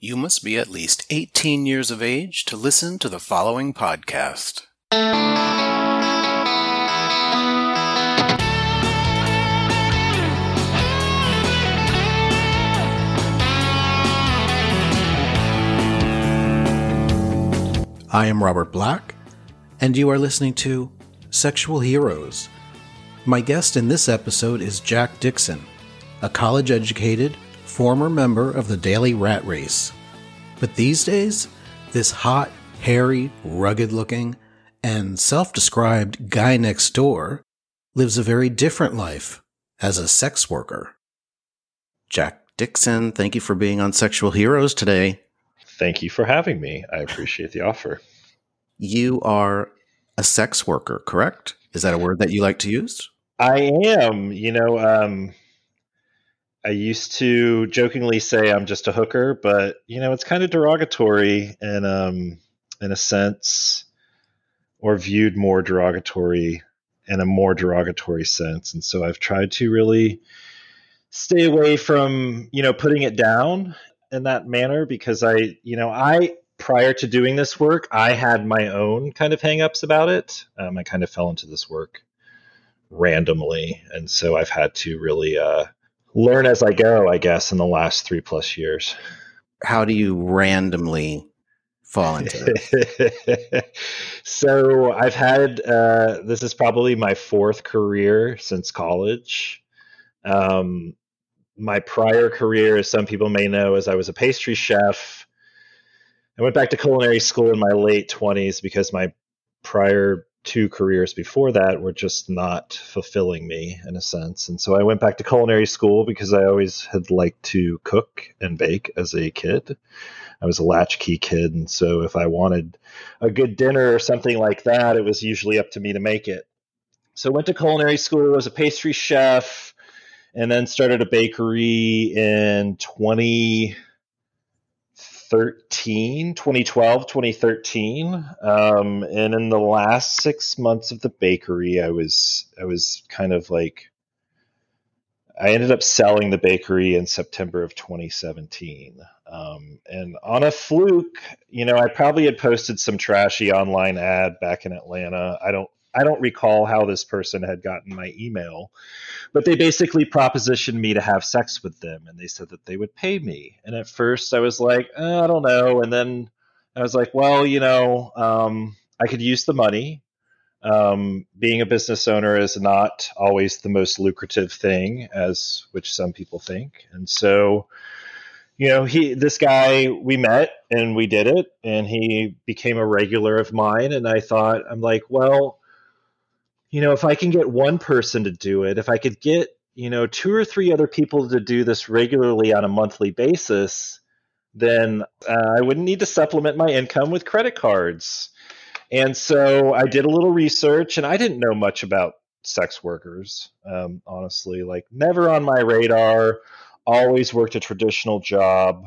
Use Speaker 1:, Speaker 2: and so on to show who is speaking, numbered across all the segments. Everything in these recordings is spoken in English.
Speaker 1: You must be at least 18 years of age to listen to the following podcast. I am Robert Black, and you are listening to Sexual Heroes. My guest in this episode is Jack Dixon, a college educated, former member of the Daily Rat Race. But these days, this hot, hairy, rugged looking, and self described guy next door lives a very different life as a sex worker. Jack Dixon, thank you for being on Sexual Heroes today.
Speaker 2: Thank you for having me. I appreciate the offer.
Speaker 1: You are a sex worker, correct? Is that a word that you like to use?
Speaker 2: I am. You know, um, I used to jokingly say I'm just a hooker, but you know, it's kind of derogatory in um in a sense or viewed more derogatory in a more derogatory sense. And so I've tried to really stay away from, you know, putting it down in that manner because I, you know, I prior to doing this work, I had my own kind of hangups about it. Um, I kind of fell into this work randomly, and so I've had to really uh, learn as I go, I guess, in the last three plus years.
Speaker 1: How do you randomly fall into
Speaker 2: it? so I've had uh, this is probably my fourth career since college. Um, my prior career, as some people may know, is I was a pastry chef. I went back to culinary school in my late 20s because my prior two careers before that were just not fulfilling me in a sense. And so I went back to culinary school because I always had liked to cook and bake as a kid. I was a latchkey kid. And so if I wanted a good dinner or something like that, it was usually up to me to make it. So I went to culinary school was a pastry chef and then started a bakery in 20 2013, 2012, 2013. Um, and in the last six months of the bakery, I was, I was kind of like, I ended up selling the bakery in September of 2017. Um, and on a fluke, you know, I probably had posted some trashy online ad back in Atlanta. I don't I don't recall how this person had gotten my email, but they basically propositioned me to have sex with them and they said that they would pay me. And at first I was like, uh, I don't know. And then I was like, well, you know, um, I could use the money. Um, being a business owner is not always the most lucrative thing, as which some people think. And so, you know, he, this guy, we met and we did it, and he became a regular of mine. And I thought, I'm like, well, you know, if I can get one person to do it, if I could get, you know, two or three other people to do this regularly on a monthly basis, then uh, I wouldn't need to supplement my income with credit cards. And so I did a little research and I didn't know much about sex workers, um, honestly, like never on my radar, always worked a traditional job.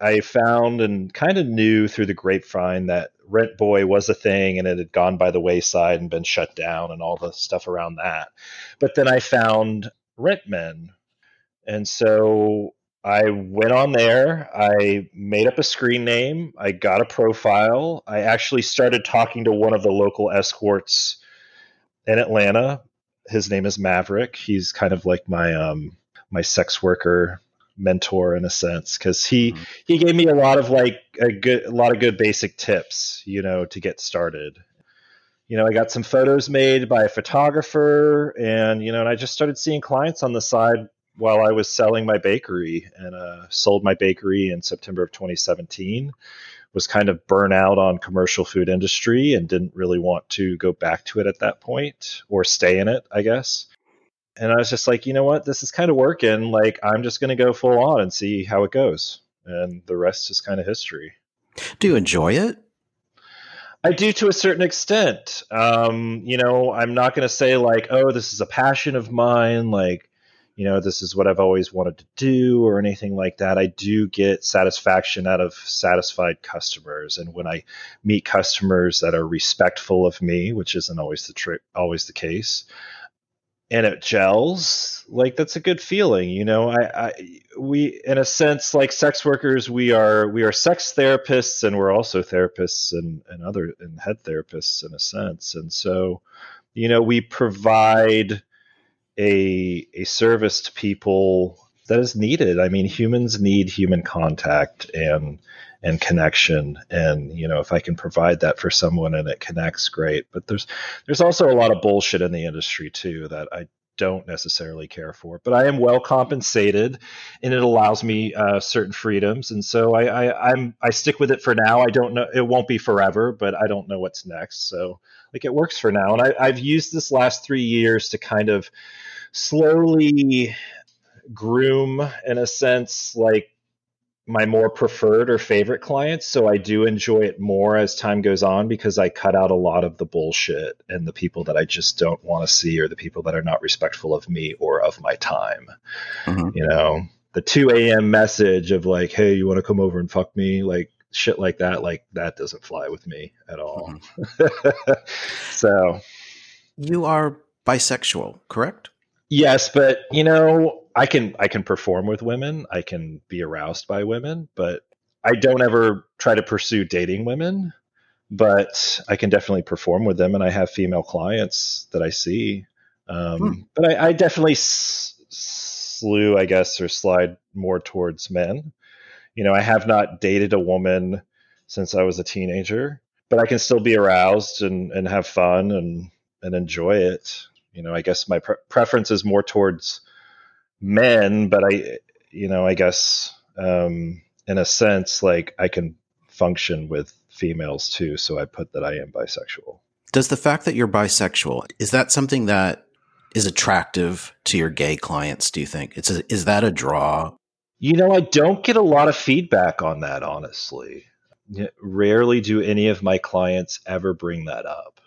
Speaker 2: I found and kind of knew through the grapevine that Rent Boy was a thing and it had gone by the wayside and been shut down and all the stuff around that. But then I found Rentmen. And so I went on there. I made up a screen name. I got a profile. I actually started talking to one of the local escorts in Atlanta. His name is Maverick. He's kind of like my um my sex worker mentor in a sense because he mm-hmm. he gave me a lot of like a good a lot of good basic tips you know to get started. You know i got some photos made by a photographer and you know and i just started seeing clients on the side while i was selling my bakery and uh, sold my bakery in september of 2017 was kind of burnt out on commercial food industry and didn't really want to go back to it at that point or stay in it i guess and I was just like, you know what, this is kind of working. Like, I'm just going to go full on and see how it goes, and the rest is kind of history.
Speaker 1: Do you enjoy it?
Speaker 2: I do to a certain extent. Um, you know, I'm not going to say like, oh, this is a passion of mine. Like, you know, this is what I've always wanted to do or anything like that. I do get satisfaction out of satisfied customers, and when I meet customers that are respectful of me, which isn't always the tri- always the case, and it gels, like that's a good feeling. You know, I, I we in a sense like sex workers we are we are sex therapists and we're also therapists and, and other and head therapists in a sense. And so, you know, we provide a a service to people that is needed. I mean, humans need human contact and and connection. And you know if i can provide that for someone and it connects great. But there's there's also a lot of bullshit in the industry too that i don't necessarily care for but i am well compensated and it allows me uh, certain freedoms. And so I, I i'm i stick with it for now. I don't know it won't be forever but i don't know what's next. So like it works for now. And I, i've used this last three years to kind of slowly groom in a sense like my more preferred or favorite clients. So I do enjoy it more as time goes on because I cut out a lot of the bullshit and the people that I just don't want to see or the people that are not respectful of me or of my time. Mm-hmm. You know, the 2 a.m. message of like, hey, you want to come over and fuck me? Like, shit like that, like, that doesn't fly with me at all. Mm-hmm. so.
Speaker 1: You are bisexual, correct?
Speaker 2: Yes, but, you know, I can I can perform with women. I can be aroused by women, but I don't ever try to pursue dating women. But I can definitely perform with them, and I have female clients that I see. Um, hmm. But I, I definitely s- slew, I guess, or slide more towards men. You know, I have not dated a woman since I was a teenager, but I can still be aroused and, and have fun and, and enjoy it. You know, I guess my pre- preference is more towards men, but I, you know, I guess um, in a sense, like I can function with females too. So I put that I am bisexual.
Speaker 1: Does the fact that you're bisexual is that something that is attractive to your gay clients? Do you think it's a, is that a draw?
Speaker 2: You know, I don't get a lot of feedback on that, honestly. Rarely do any of my clients ever bring that up.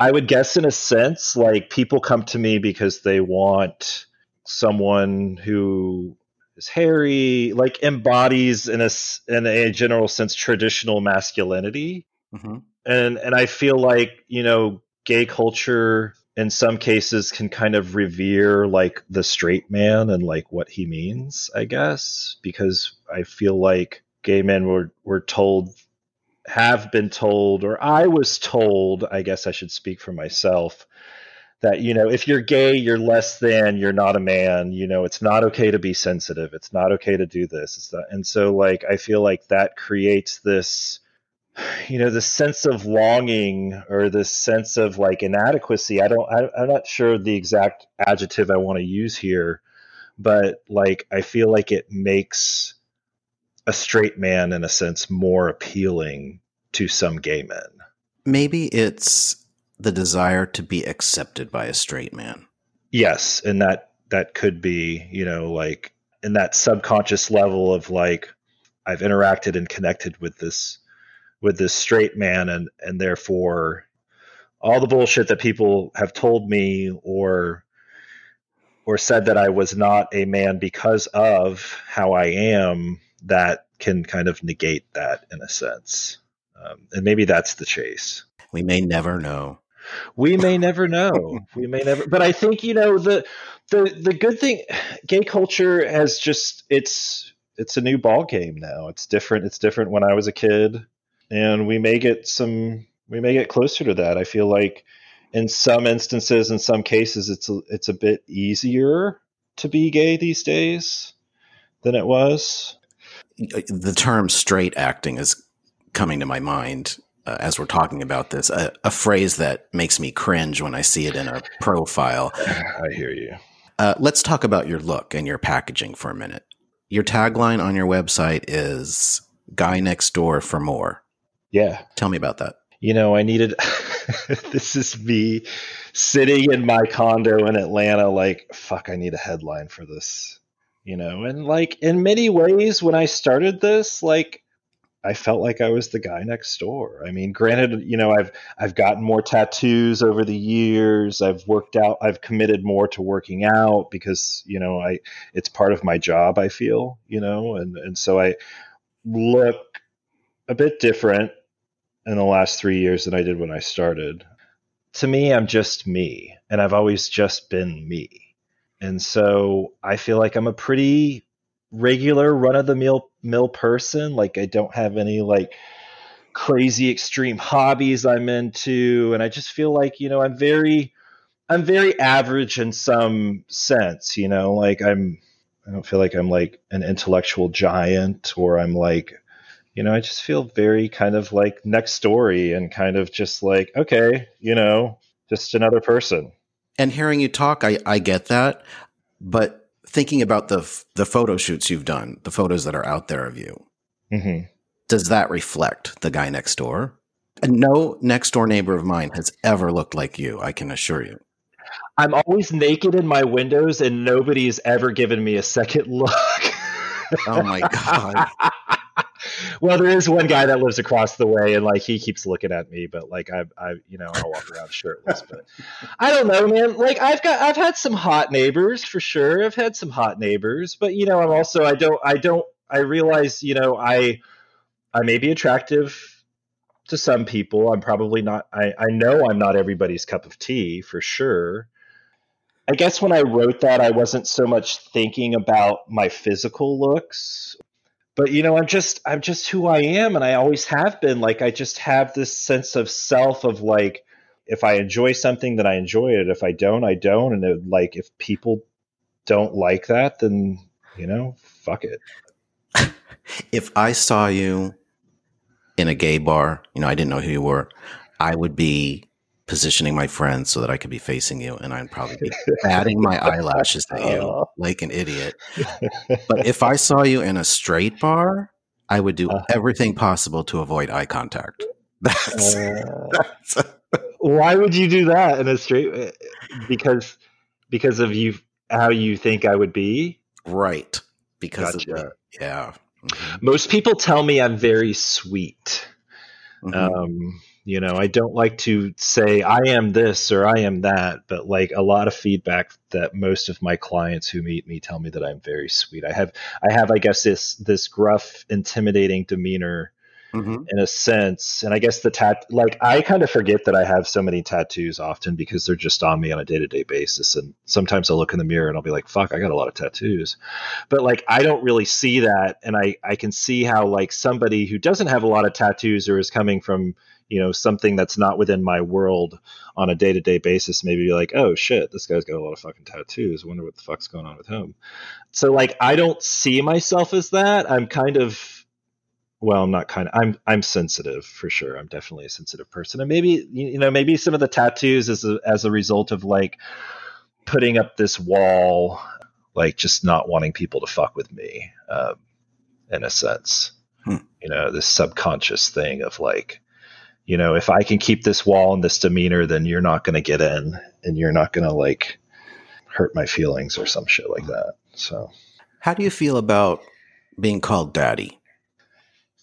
Speaker 2: I would guess, in a sense, like people come to me because they want someone who is hairy, like embodies in a in a general sense traditional masculinity, mm-hmm. and and I feel like you know gay culture in some cases can kind of revere like the straight man and like what he means, I guess, because I feel like gay men were were told have been told or I was told, I guess I should speak for myself that you know if you're gay you're less than you're not a man you know it's not okay to be sensitive it's not okay to do this not, and so like i feel like that creates this you know this sense of longing or this sense of like inadequacy. I don't I, i'm not sure the exact adjective i want to use here but like i feel like it makes a straight man in a sense more appealing to some gay men.
Speaker 1: Maybe it's the desire to be accepted by a straight man.
Speaker 2: Yes, and that that could be, you know, like in that subconscious level of like I've interacted and connected with this with this straight man and and therefore all the bullshit that people have told me or or said that I was not a man because of how I am that can kind of negate that in a sense. Um, and maybe that's the chase.
Speaker 1: We may never know.
Speaker 2: We may never know. we may never. But I think you know the the the good thing. Gay culture has just it's it's a new ball game now. It's different. It's different when I was a kid, and we may get some. We may get closer to that. I feel like in some instances, in some cases, it's a, it's a bit easier to be gay these days than it was.
Speaker 1: The term straight acting is coming to my mind uh, as we're talking about this, a, a, phrase that makes me cringe when I see it in a profile.
Speaker 2: I hear you.
Speaker 1: Uh, let's talk about your look and your packaging for a minute. Your tagline on your website is "Guy next door for more."
Speaker 2: Yeah,
Speaker 1: tell me about that.
Speaker 2: You know, I needed. this is me sitting in my condo in Atlanta, like, fuck, I need a headline for this. You know, and like in many ways, when I started this, like I felt like I was the guy next door. I mean, granted, you know, I've I've gotten more tattoos over the years. I've worked out. I've committed more to working out because you know I it's part of my job. I feel you know, and and so I look a bit different in the last three years than I did when I started. to me, I'm just me, and I've always just been me. And so I feel like I'm a pretty regular run of the mill mill person. Like I don't have any like crazy extreme hobbies I'm into and I just feel like, you know, I'm very I'm very average in some sense, you know, like I'm I don't feel like I'm like an intellectual giant or I'm like you know, I just feel very kind of like next story and kind of just like, okay, you know, just another person.
Speaker 1: And hearing you talk, I, I get that. But thinking about the the photo shoots you've done, the photos that are out there of you, mm-hmm. does that reflect the guy next door? And no next door neighbor of mine has ever looked like you. I can assure you.
Speaker 2: I'm always naked in my windows, and nobody's ever given me a second look.
Speaker 1: oh my god!
Speaker 2: well, there is one guy that lives across the way, and like he keeps looking at me, but like I, I, you know, I'll walk around shirtless. But I don't know, man. Like I've got, I've had some hot neighbors for sure. I've had some hot neighbors, but you know, I'm also, I don't, I don't, I realize, you know, I, I may be attractive to some people. I'm probably not. I, I know I'm not everybody's cup of tea for sure. I guess when I wrote that, I wasn't so much thinking about my physical looks but you know i'm just i'm just who i am and i always have been. Like i just have this sense of self of like if i enjoy something then i enjoy it. If i don't i don't. And it, like if people don't like that then you know fuck it.
Speaker 1: If i saw you in a gay bar you know i didn't know who you were i would be positioning my friends so that I could be facing you, and I'd probably be batting my eyelashes at you like an idiot. But if I saw you in a straight bar, I would do uh. everything possible to avoid eye contact. That's,
Speaker 2: uh, that's why would you do that in a straight? Eh, because because of you how you think I would be,
Speaker 1: right? Because gotcha. of yeah.
Speaker 2: Mm-hmm. Most people tell me I'm very sweet. Mm-hmm. Um, you know, I don't like to say I am this or I am that, but like a lot of feedback that most of my clients who meet me tell me that I'm very sweet. I have I have I guess this this gruff, intimidating demeanor mm-hmm. in a sense. And I guess the tat like I kind of forget that I have so many tattoos often because they're just on me on a day-to-day basis and sometimes I'll look in the mirror and I'll be like, "Fuck, I got a lot of tattoos." But like I don't really see that and I I can see how like somebody who doesn't have a lot of tattoos or is coming from you know something that's not within my world on a day-to-day basis maybe be like oh shit this guy's got a lot of fucking tattoos. Wonder what the fuck's going on with him. So like i don't see myself as that. I'm kind of well i'm not kind of i'm i'm sensitive for sure. I'm definitely a sensitive person. And maybe you know maybe some of the tattoos as a, as a result of like putting up this wall like just not wanting people to fuck with me um, in a sense. Hmm. you know this subconscious thing of like you know, if I can keep this wall and this demeanor, then you're not going to get in and you're not going to like hurt my feelings or some shit like that. So,
Speaker 1: how do you feel about being called daddy?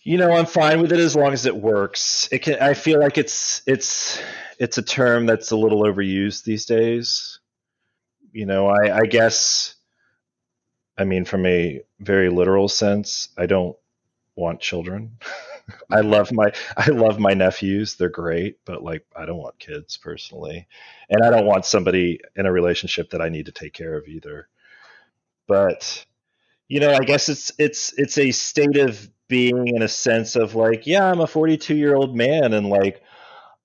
Speaker 2: You know, I'm fine with it as long as it works. It can, I feel like it's, it's, it's a term that's a little overused these days. You know, I, I guess, I mean, from a very literal sense, I don't want children. I love my I love my nephews. They're great, but like I don't want kids personally. And I don't want somebody in a relationship that I need to take care of either. But you know, I guess it's it's it's a state of being in a sense of like, yeah, I'm a 42 year old man and like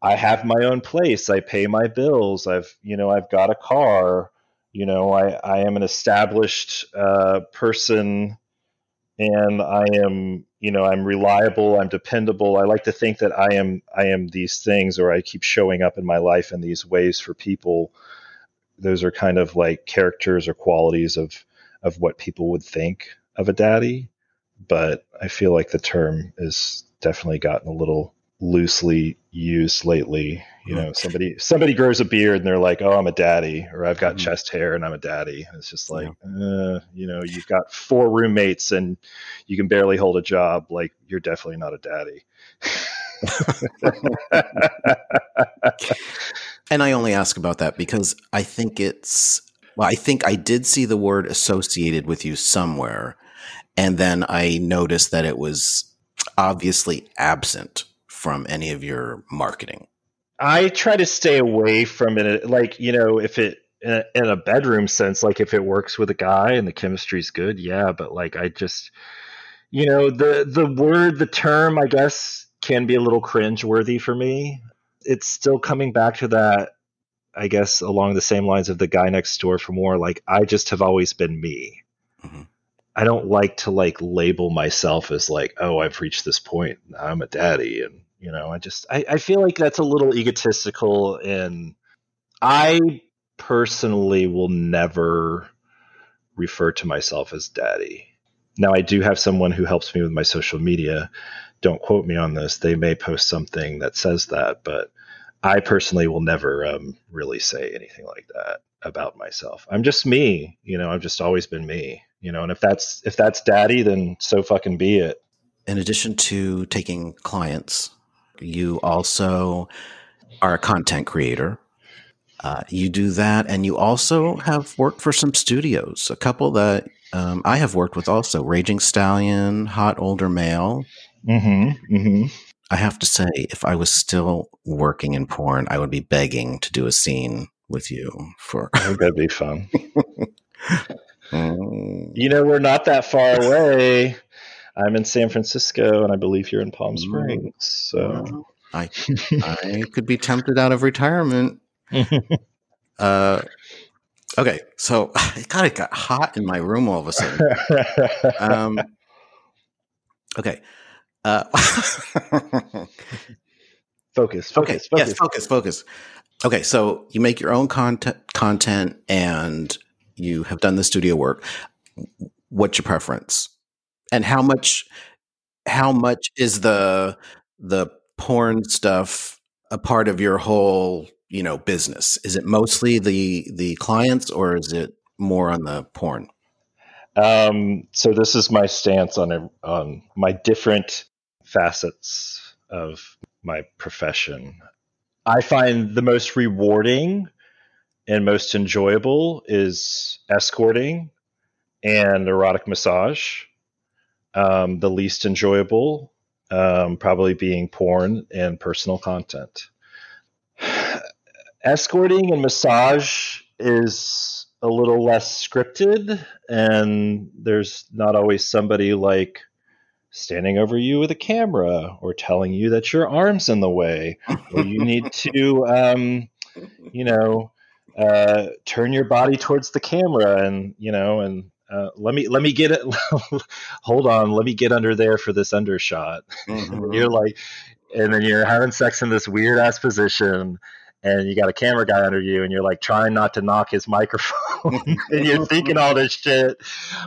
Speaker 2: I have my own place. I pay my bills. I've, you know, I've got a car. You know, I, I am an established uh, person and I am, you know, I'm reliable, I'm dependable. I like to think that I am I am these things or I keep showing up in my life in these ways for people. Those are kind of like characters or qualities of of what people would think of a daddy, but I feel like the term is definitely gotten a little loosely used lately. You know, somebody somebody grows a beard and they're like, "Oh, I'm a daddy," or "I've got mm-hmm. chest hair and I'm a daddy." It's just like, yeah. uh, you know, you've got four roommates and you can barely hold a job. Like, you're definitely not a daddy.
Speaker 1: and I only ask about that because I think it's well, I think I did see the word associated with you somewhere, and then I noticed that it was obviously absent from any of your marketing.
Speaker 2: I try to stay away from it. Like you know, if it in a, in a bedroom sense, like if it works with a guy and the chemistry's good, yeah. But like I just, you know, the the word, the term, I guess, can be a little cringe worthy for me. It's still coming back to that. I guess along the same lines of the guy next door for more. Like I just have always been me. Mm-hmm. I don't like to like label myself as like, oh, I've reached this point. I'm a daddy, and you know, I just I, I feel like that's a little egotistical, and I personally will never refer to myself as daddy. Now, I do have someone who helps me with my social media. Don't quote me on this. They may post something that says that, but I personally will never um, really say anything like that about myself. I'm just me, you know. I've just always been me, you know. And if that's if that's daddy, then so fucking be it.
Speaker 1: In addition to taking clients, you also are a content creator uh, you do that, and you also have worked for some studios, a couple that um, I have worked with also Raging Stallion, Hot Older Male. Mm-hmm, mm-hmm. I have to say, if I was still working in porn, I would be begging to do a scene with you for.
Speaker 2: That'd be fun. Mm. You know, we're not that far away. I'm in San Francisco, and I believe you're in Palm. Springs. So
Speaker 1: I, I could be tempted out of retirement uh, okay, so it kind of got hot in my room all of a sudden. Um, okay. Uh,
Speaker 2: focus, focus,
Speaker 1: okay.
Speaker 2: focus.
Speaker 1: Yes, focus, focus. Okay, so you make your own content, content, and you have done the studio work. What's your preference, and how much? How much is the the porn stuff a part of your whole you know business? Is it mostly the the clients or is it more on the porn?
Speaker 2: Um, so this is my stance on a, on my different facets of my profession. I find the most rewarding and most enjoyable is escorting and erotic massage. Um, the least enjoyable, um, probably being porn and personal content. Escorting and massage is a little less scripted and there's not always somebody like standing over you with a camera or telling you that your arm's in the way or you need to um, you know uh, turn your body towards the camera and you know and uh, let me let me get it hold on let me get under there for this undershot mm-hmm. you're like and then you're having sex in this weird ass position and you got a camera guy under you and you're like trying not to knock his microphone and you're thinking all this shit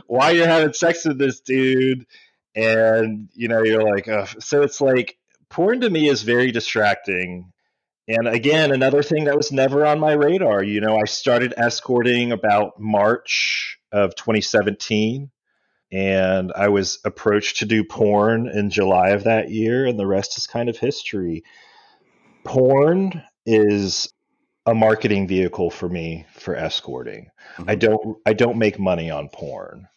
Speaker 2: while you're having sex with this dude and you know you're like Ugh. so it's like porn to me is very distracting and again another thing that was never on my radar you know i started escorting about march of 2017 and i was approached to do porn in july of that year and the rest is kind of history porn is a marketing vehicle for me for escorting. Mm-hmm. I don't I don't make money on porn.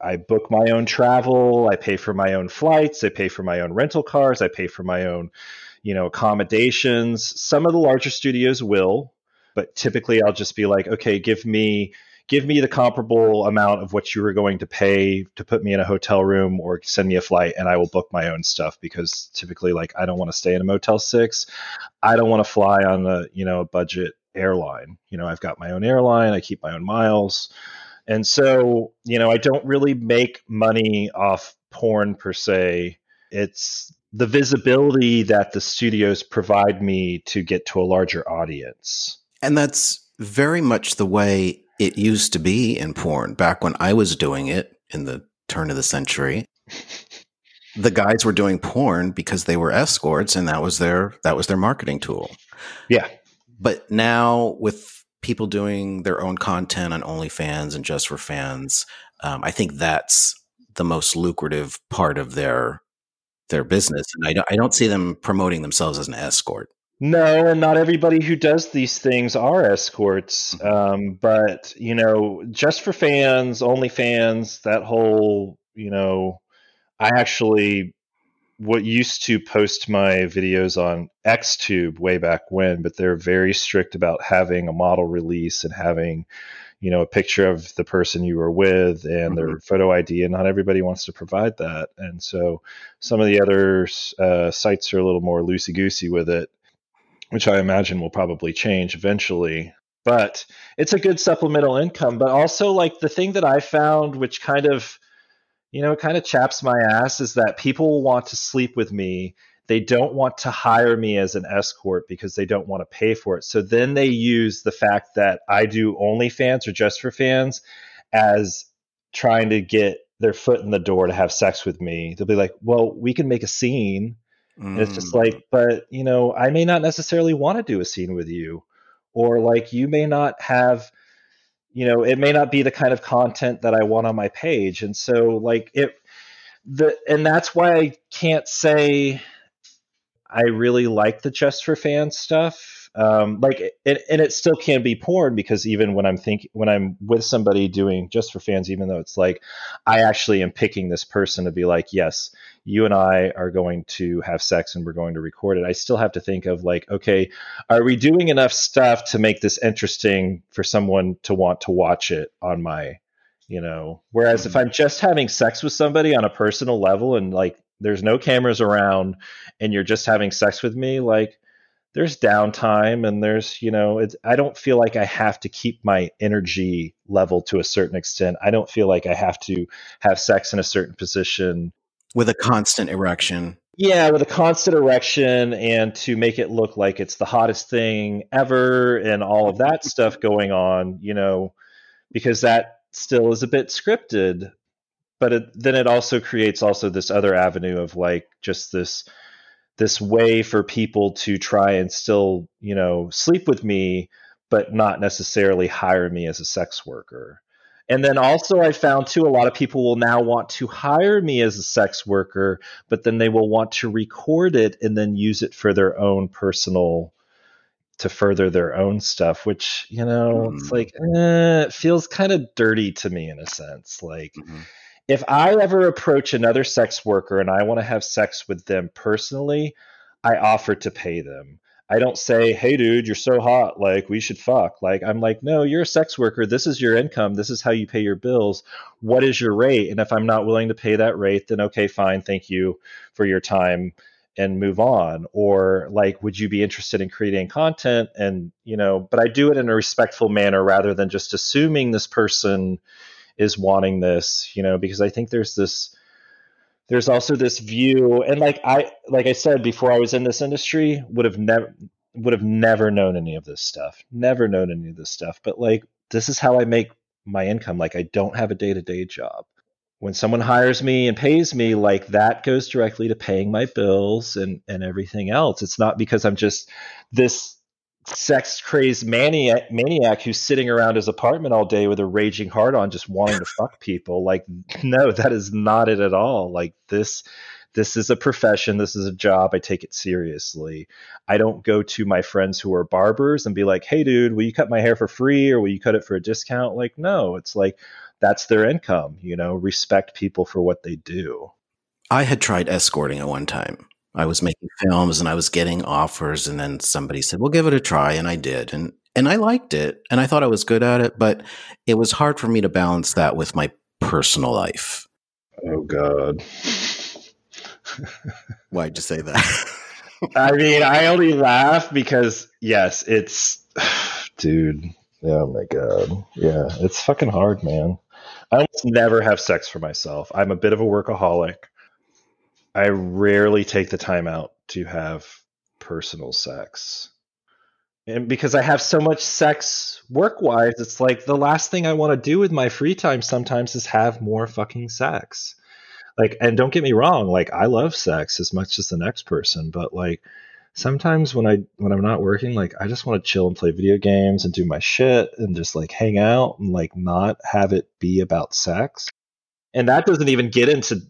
Speaker 2: I book my own travel, I pay for my own flights, I pay for my own rental cars, I pay for my own, you know, accommodations. Some of the larger studios will, but typically I'll just be like, okay, give me give me the comparable amount of what you were going to pay to put me in a hotel room or send me a flight and I will book my own stuff because typically like I don't want to stay in a Motel 6. I don't want to fly on a, you know, a budget airline. You know, I've got my own airline, I keep my own miles. And so, you know, I don't really make money off porn per se. It's the visibility that the studios provide me to get to a larger audience.
Speaker 1: And that's very much the way it used to be in porn back when I was doing it in the turn of the century. the guys were doing porn because they were escorts and that was their that was their marketing tool.
Speaker 2: Yeah.
Speaker 1: But now with people doing their own content on OnlyFans and just for fans, um, I think that's the most lucrative part of their their business. And I don't I don't see them promoting themselves as an escort.
Speaker 2: No, and not everybody who does these things are escorts. Mm-hmm. Um, but you know, just for fans, only fans, that whole you know, I actually what used to post my videos on xtube way back when but they're very strict about having a model release and having you know a picture of the person you were with and mm-hmm. their photo id and not everybody wants to provide that and so some of the other uh, sites are a little more loosey goosey with it which i imagine will probably change eventually but it's a good supplemental income but also like the thing that i found which kind of you know, kind of chaps my ass is that people want to sleep with me. They don't want to hire me as an escort because they don't want to pay for it. So then they use the fact that I do OnlyFans or just for fans as trying to get their foot in the door to have sex with me. They'll be like, well, we can make a scene. Mm. It's just like, but, you know, I may not necessarily want to do a scene with you. Or like, you may not have you know it may not be the kind of content that i want on my page and so like it the and that's why i can't say i really like the just for fans stuff um, like it, and it still can be porn because even when i'm thinking when i'm with somebody doing just for fans even though it's like i actually am picking this person to be like yes you and i are going to have sex and we're going to record it i still have to think of like okay are we doing enough stuff to make this interesting for someone to want to watch it on my you know whereas mm-hmm. if i'm just having sex with somebody on a personal level and like there's no cameras around and you're just having sex with me like there's downtime and there's you know i don't feel like i have to keep my energy level to a certain extent. I don't feel like i have to have sex in a certain position.
Speaker 1: With a constant erection.
Speaker 2: Yeah with a constant erection and to make it look like it's the hottest thing ever and all of that stuff going on you know because that still is a bit scripted. But it, then it also creates also this other avenue of like just this this way for people to try and still, you know, sleep with me, but not necessarily hire me as a sex worker. And then also, I found too, a lot of people will now want to hire me as a sex worker, but then they will want to record it and then use it for their own personal, to further their own stuff, which, you know, mm. it's like, eh, it feels kind of dirty to me in a sense. Like, mm-hmm if I ever approach another sex worker and I want to have sex with them personally, I offer to pay them. I don't say, "Hey, dude, you're so hot, like we should fuck." Like I'm like, "No, you're a sex worker. This is your income. This is how you pay your bills. What is your rate?" And if I'm not willing to pay that rate, then okay, fine, thank you for your time and move on. Or like, would you be interested in creating content? And you know, but I do it in a respectful manner rather than just assuming this person is wanting this, you know, because I think there's this there's also this view and like I like I said before I was in this industry would have never would have never known any of this stuff. Never known any of this stuff, but like this is how I make my income. Like I don't have a day-to-day job. When someone hires me and pays me, like that goes directly to paying my bills and and everything else. It's not because I'm just this sex crazed maniac, maniac who's sitting around his apartment all day with a raging heart on just wanting to fuck people. Like no that is not it at all. Like this this is a profession. This is a job. I take it seriously. I don't go to my friends who are barbers and be like hey dude will you cut my hair for free or will you cut it for a discount? Like no it's like that's their income you know? Respect people for what they do.
Speaker 1: I had tried escorting at one time I was making films and I was getting offers and then somebody said, "We'll give it a try." And I did. And and I liked it and I thought I was good at it, but it was hard for me to balance that with my personal life.
Speaker 2: Oh god.
Speaker 1: Why'd you say that?
Speaker 2: I mean, I only laugh because yes, it's dude. Oh my god. Yeah, it's fucking hard, man. I almost never have sex for myself. I'm a bit of a workaholic. I rarely take the time out to have personal sex. And because I have so much sex work wise, it's like the last thing I want to do with my free time sometimes is have more fucking sex. Like, and don't get me wrong, like I love sex as much as the next person, but like sometimes when I when I'm not working, like I just want to chill and play video games and do my shit and just like hang out and like not have it be about sex. And that doesn't even get into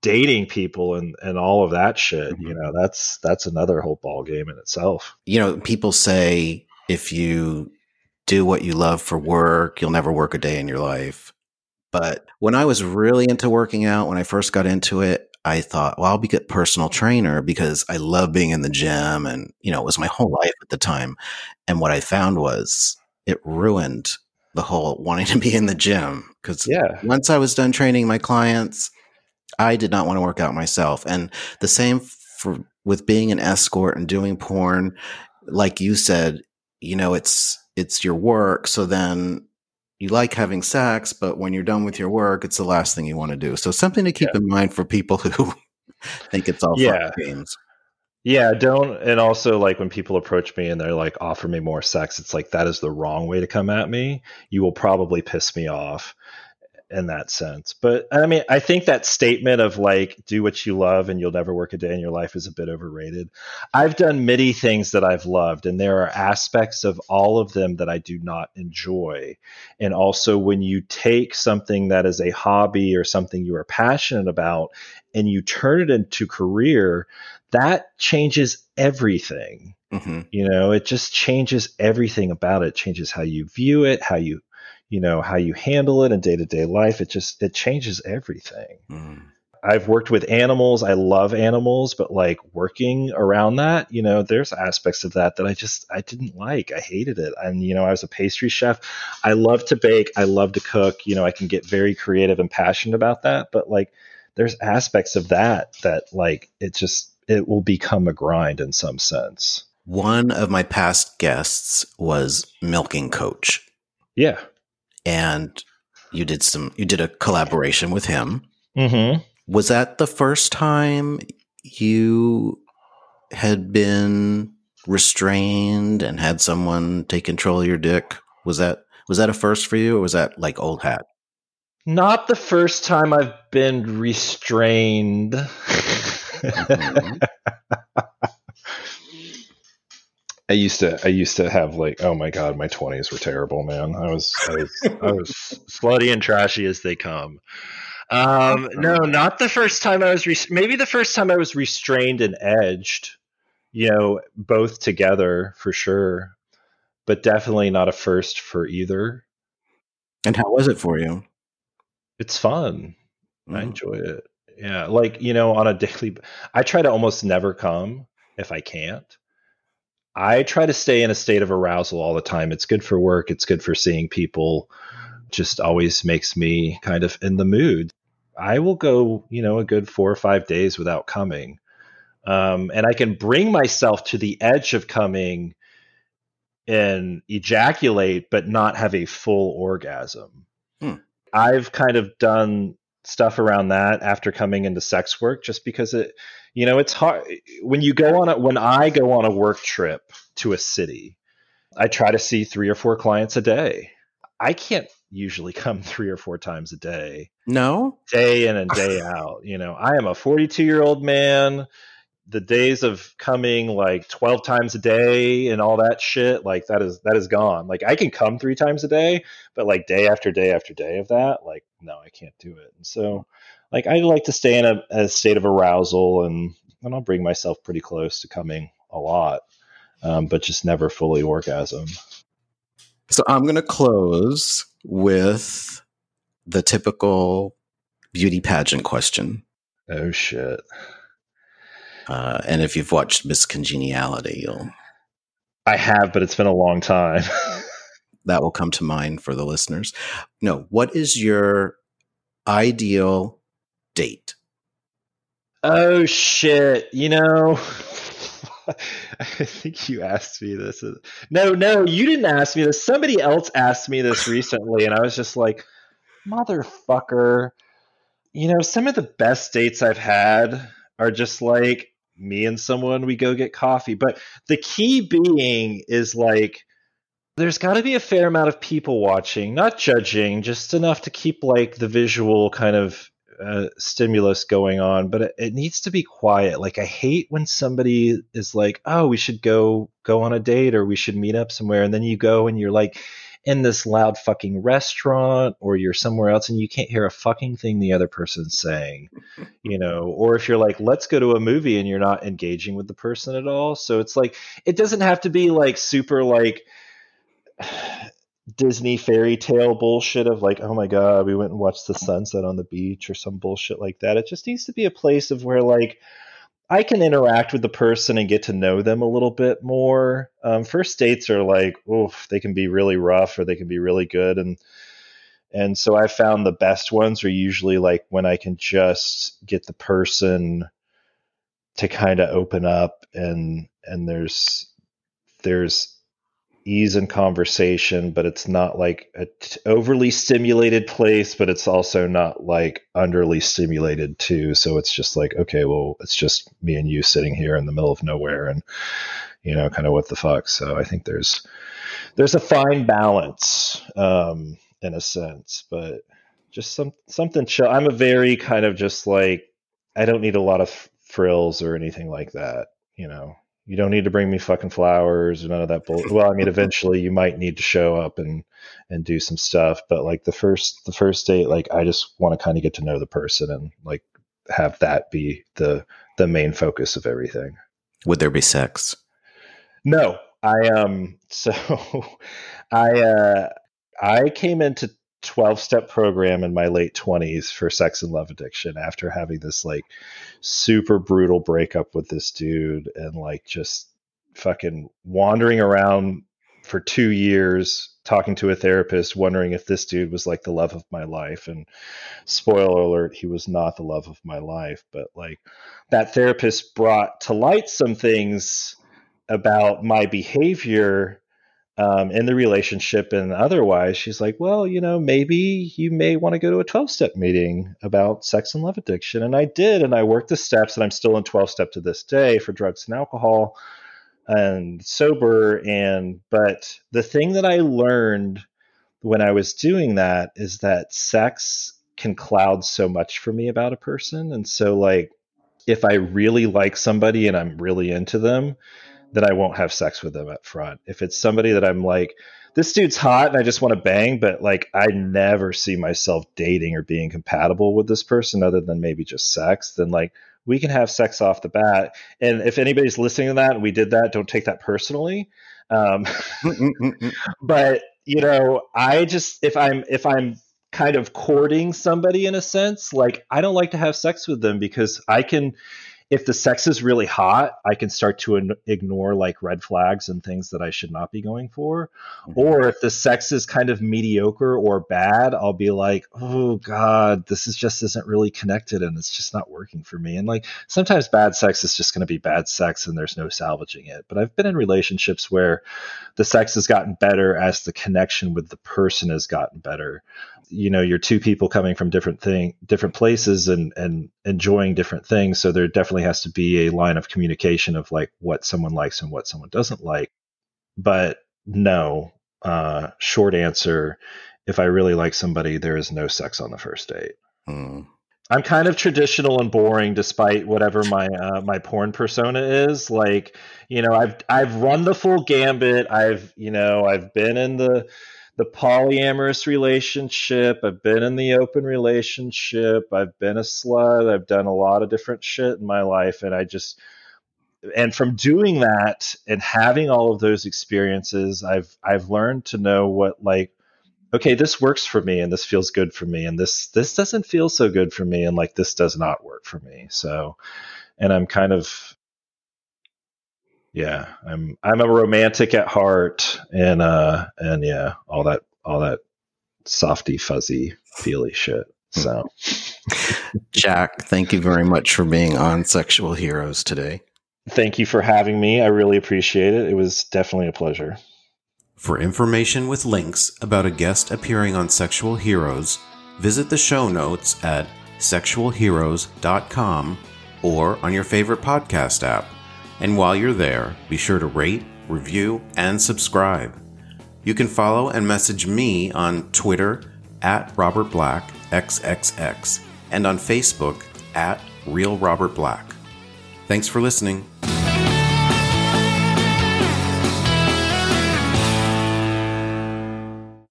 Speaker 2: dating people and and all of that shit mm-hmm. you know that's that's another whole ball game in itself
Speaker 1: you know people say if you do what you love for work you'll never work a day in your life but when i was really into working out when i first got into it I thought, well, I'll be a personal trainer because I love being in the gym and, you know, it was my whole life at the time. And what I found was it ruined the whole wanting to be in the gym because
Speaker 2: Yeah.
Speaker 1: once I was done training my clients, I did not want to work out myself. And the same for with being an escort and doing porn, like you said, you know, it's it's your work. So then you like having sex, but when you're done with your work, it's the last thing you want to do. So something to keep in mind for people who think it's all
Speaker 2: Yeah.
Speaker 1: games.
Speaker 2: Yeah, don't and also like when people approach me and they're like offer me more sex, it's like that is the wrong way to come at me. You will probably piss me off in that sense. But I mean, I think that statement of like do what you love and you'll never work a day in your life is a bit overrated. I've done many things that I've loved and there are aspects of all of them that I do not enjoy. And also when you take something that is a hobby or something you are passionate about and you turn it into career, that changes everything.
Speaker 1: hmm
Speaker 2: You know, it just changes everything about it. it. Changes how you view it, how you, you know, how you handle it in day to day life. It just it changes everything.
Speaker 1: mm
Speaker 2: I've worked with animals. I love animals, but like working around that, you know, there's aspects of that that I just I didn't like. I hated it. And you know, I was a pastry chef. I love to bake. I love to cook. You know, I can get very creative and passionate about that. But like, there's aspects of that that like it just it will become a grind in some sense.
Speaker 1: One of my past guests was milking coach,
Speaker 2: Yeah.
Speaker 1: And you did some you did a collaboration with him.
Speaker 2: Mm-hmm.
Speaker 1: Was that the first time you had been restrained and had someone take control of your dick? Was that was that a first for you, or was that like old hat?
Speaker 2: Not the first time I've been restrained.
Speaker 1: Mhm.
Speaker 2: I used to I used to have like oh my god my 20s were terrible man I was I was I was slutty and trashy as they come um no not the first time I was res- maybe the first time I was restrained and edged you know both together for sure but definitely not a first for either
Speaker 1: And how was it for you?
Speaker 2: it's fun I
Speaker 1: Mm.
Speaker 2: enjoy it. Yeah, like you know, on a daily, I try to almost never come if I can't. I try to stay in a state of arousal all the time. It's good for work. It's good for seeing people. Just always makes me kind of in the mood. I will go, you know, a good four or five days without coming, um, and I can bring myself to the edge of coming and ejaculate, but not have a full orgasm.
Speaker 1: Hmm.
Speaker 2: I've kind of done stuff around that after coming into sex work just because it you know it's hard when you go on a when i go on a work trip to a city i try to see three or four clients a day. I can't usually come three or four times a day.
Speaker 1: No,
Speaker 2: day in and day out you know. I am a 42 year old man. The days of coming like 12 times a day and all that shit like that is that is gone. Like i can come three times a day but like day after day after day of that like no i can't do it. And so like i like to stay in a, a state of arousal and and i'll bring myself pretty close to coming a lot um, but just never fully orgasm
Speaker 1: So I'm going to close with the typical beauty pageant question.
Speaker 2: oh shit
Speaker 1: Uh, and if you've watched Miss Congeniality, you'll
Speaker 2: i have but it's been a long time
Speaker 1: that will come to mind for the listeners. No, what is your ideal date?
Speaker 2: Oh shit! You know, I think you asked me this. No, no, you didn't ask me this. Somebody else asked me this recently, and I was just like, "Motherfucker!" You know, some of the best dates I've had are just like me and someone we go get coffee. But the key being is like, there's got to be a fair amount of people watching, not judging, just enough to keep like the visual kind of uh, stimulus going on, but it, it needs to be quiet. Like I hate when somebody is like, "Oh, we should go go on a date or we should meet up somewhere," and then you go and you're like in this loud fucking restaurant or you're somewhere else and you can't hear a fucking thing the other person's saying, you know, or if you're like, "Let's go to a movie," and you're not engaging with the person at all. So it's like it doesn't have to be like super like Disney fairy tale bullshit of like, oh my god, we went and watched the sunset on the beach or some bullshit like that. It just needs to be a place of where like I can interact with the person and get to know them a little bit more. Um, first dates are like, oof, they can be really rough or they can be really good, and and so I found the best ones are usually like when I can just get the person to kind of open up and and there's there's ease in conversation, but it's not like a t- overly stimulated place, but it's also not like underly stimulated too. So it's just like, okay, well, it's just me and you sitting here in the middle of nowhere and, you know, kind of what the fuck. So I think there's, there's a fine balance, um, in a sense, but just some, something chill. I'm a very kind of just like, I don't need a lot of frills or anything like that, you know, you don't need to bring me fucking flowers or none of that bull. Well, I mean, eventually you might need to show up and and do some stuff, but like the first the first date, like I just want to kind of get to know the person and like have that be the the main focus of everything.
Speaker 1: Would there be sex?
Speaker 2: No, I um. So I uh I came into 12 step program in my late 20s for sex and love addiction after having this like super brutal breakup with this dude and like just fucking wandering around for two years talking to a therapist wondering if this dude was like the love of my life. And spoiler alert he was not the love of my life. But like that therapist brought to light some things about my behavior um, in the relationship and otherwise, she's like, well, you know, maybe you may want to go to a 12 step meeting about sex and love addiction. And I did. And I worked the steps, and I'm still in 12 step to this day for drugs and alcohol and sober. And, but the thing that I learned when I was doing that is that sex can cloud so much for me about a person. And so, like, if I really like somebody and I'm really into them, that I won't have sex with them up front. If it's somebody that I'm like, this dude's hot and I just want to bang, but like I never see myself dating or being compatible with this person other than maybe just sex, then like we can have sex off the bat. And if anybody's listening to that and we did that, don't take that personally. Um, but you know, I just if I'm if I'm kind of courting somebody in a sense, like I don't like to have sex with them because I can if the sex is really hot, I can start to in- ignore like red flags and things that I should not be going for. Mm-hmm. Or if the sex is kind of mediocre or bad, I'll be like, oh God, this is just isn't really connected and it's just not working for me. And like sometimes bad sex is just going to be bad sex and there's no salvaging it. But I've been in relationships where the sex has gotten better as the connection with the person has gotten better you know you're two people coming from different thing different places and and enjoying different things so there definitely has to be a line of communication of like what someone likes and what someone doesn't like. But no uh short answer if i really like somebody there is no sex on the first date. Mm. i'm kind of traditional and boring despite whatever my uh, my porn persona is. Like you know i've i've run the full gambit. I've you know i've been in the the polyamorous relationship. I've been in the open relationship. I've been a slut. I've done a lot of different shit in my life. And I just, and from doing that and having all of those experiences, I've, I've learned to know what like, okay, this works for me and this feels good for me. And this, this doesn't feel so good for me. And like, this does not work for me. So, and I'm kind of, yeah, I'm I'm a romantic at heart, and uh, and yeah, all that all that softy, fuzzy, feely shit. So,
Speaker 1: Jack, thank you very much for being on Sexual Heroes today.
Speaker 2: Thank you for having me. I really appreciate it. It was definitely a pleasure.
Speaker 1: For information with links about a guest appearing on Sexual Heroes, visit the show notes at sexualheroes.com or on your favorite podcast app. And while you're there, be sure to rate, review, and subscribe. You can follow and message me on Twitter at Robert Black XXX and on Facebook at Real Robert Black. Thanks for listening.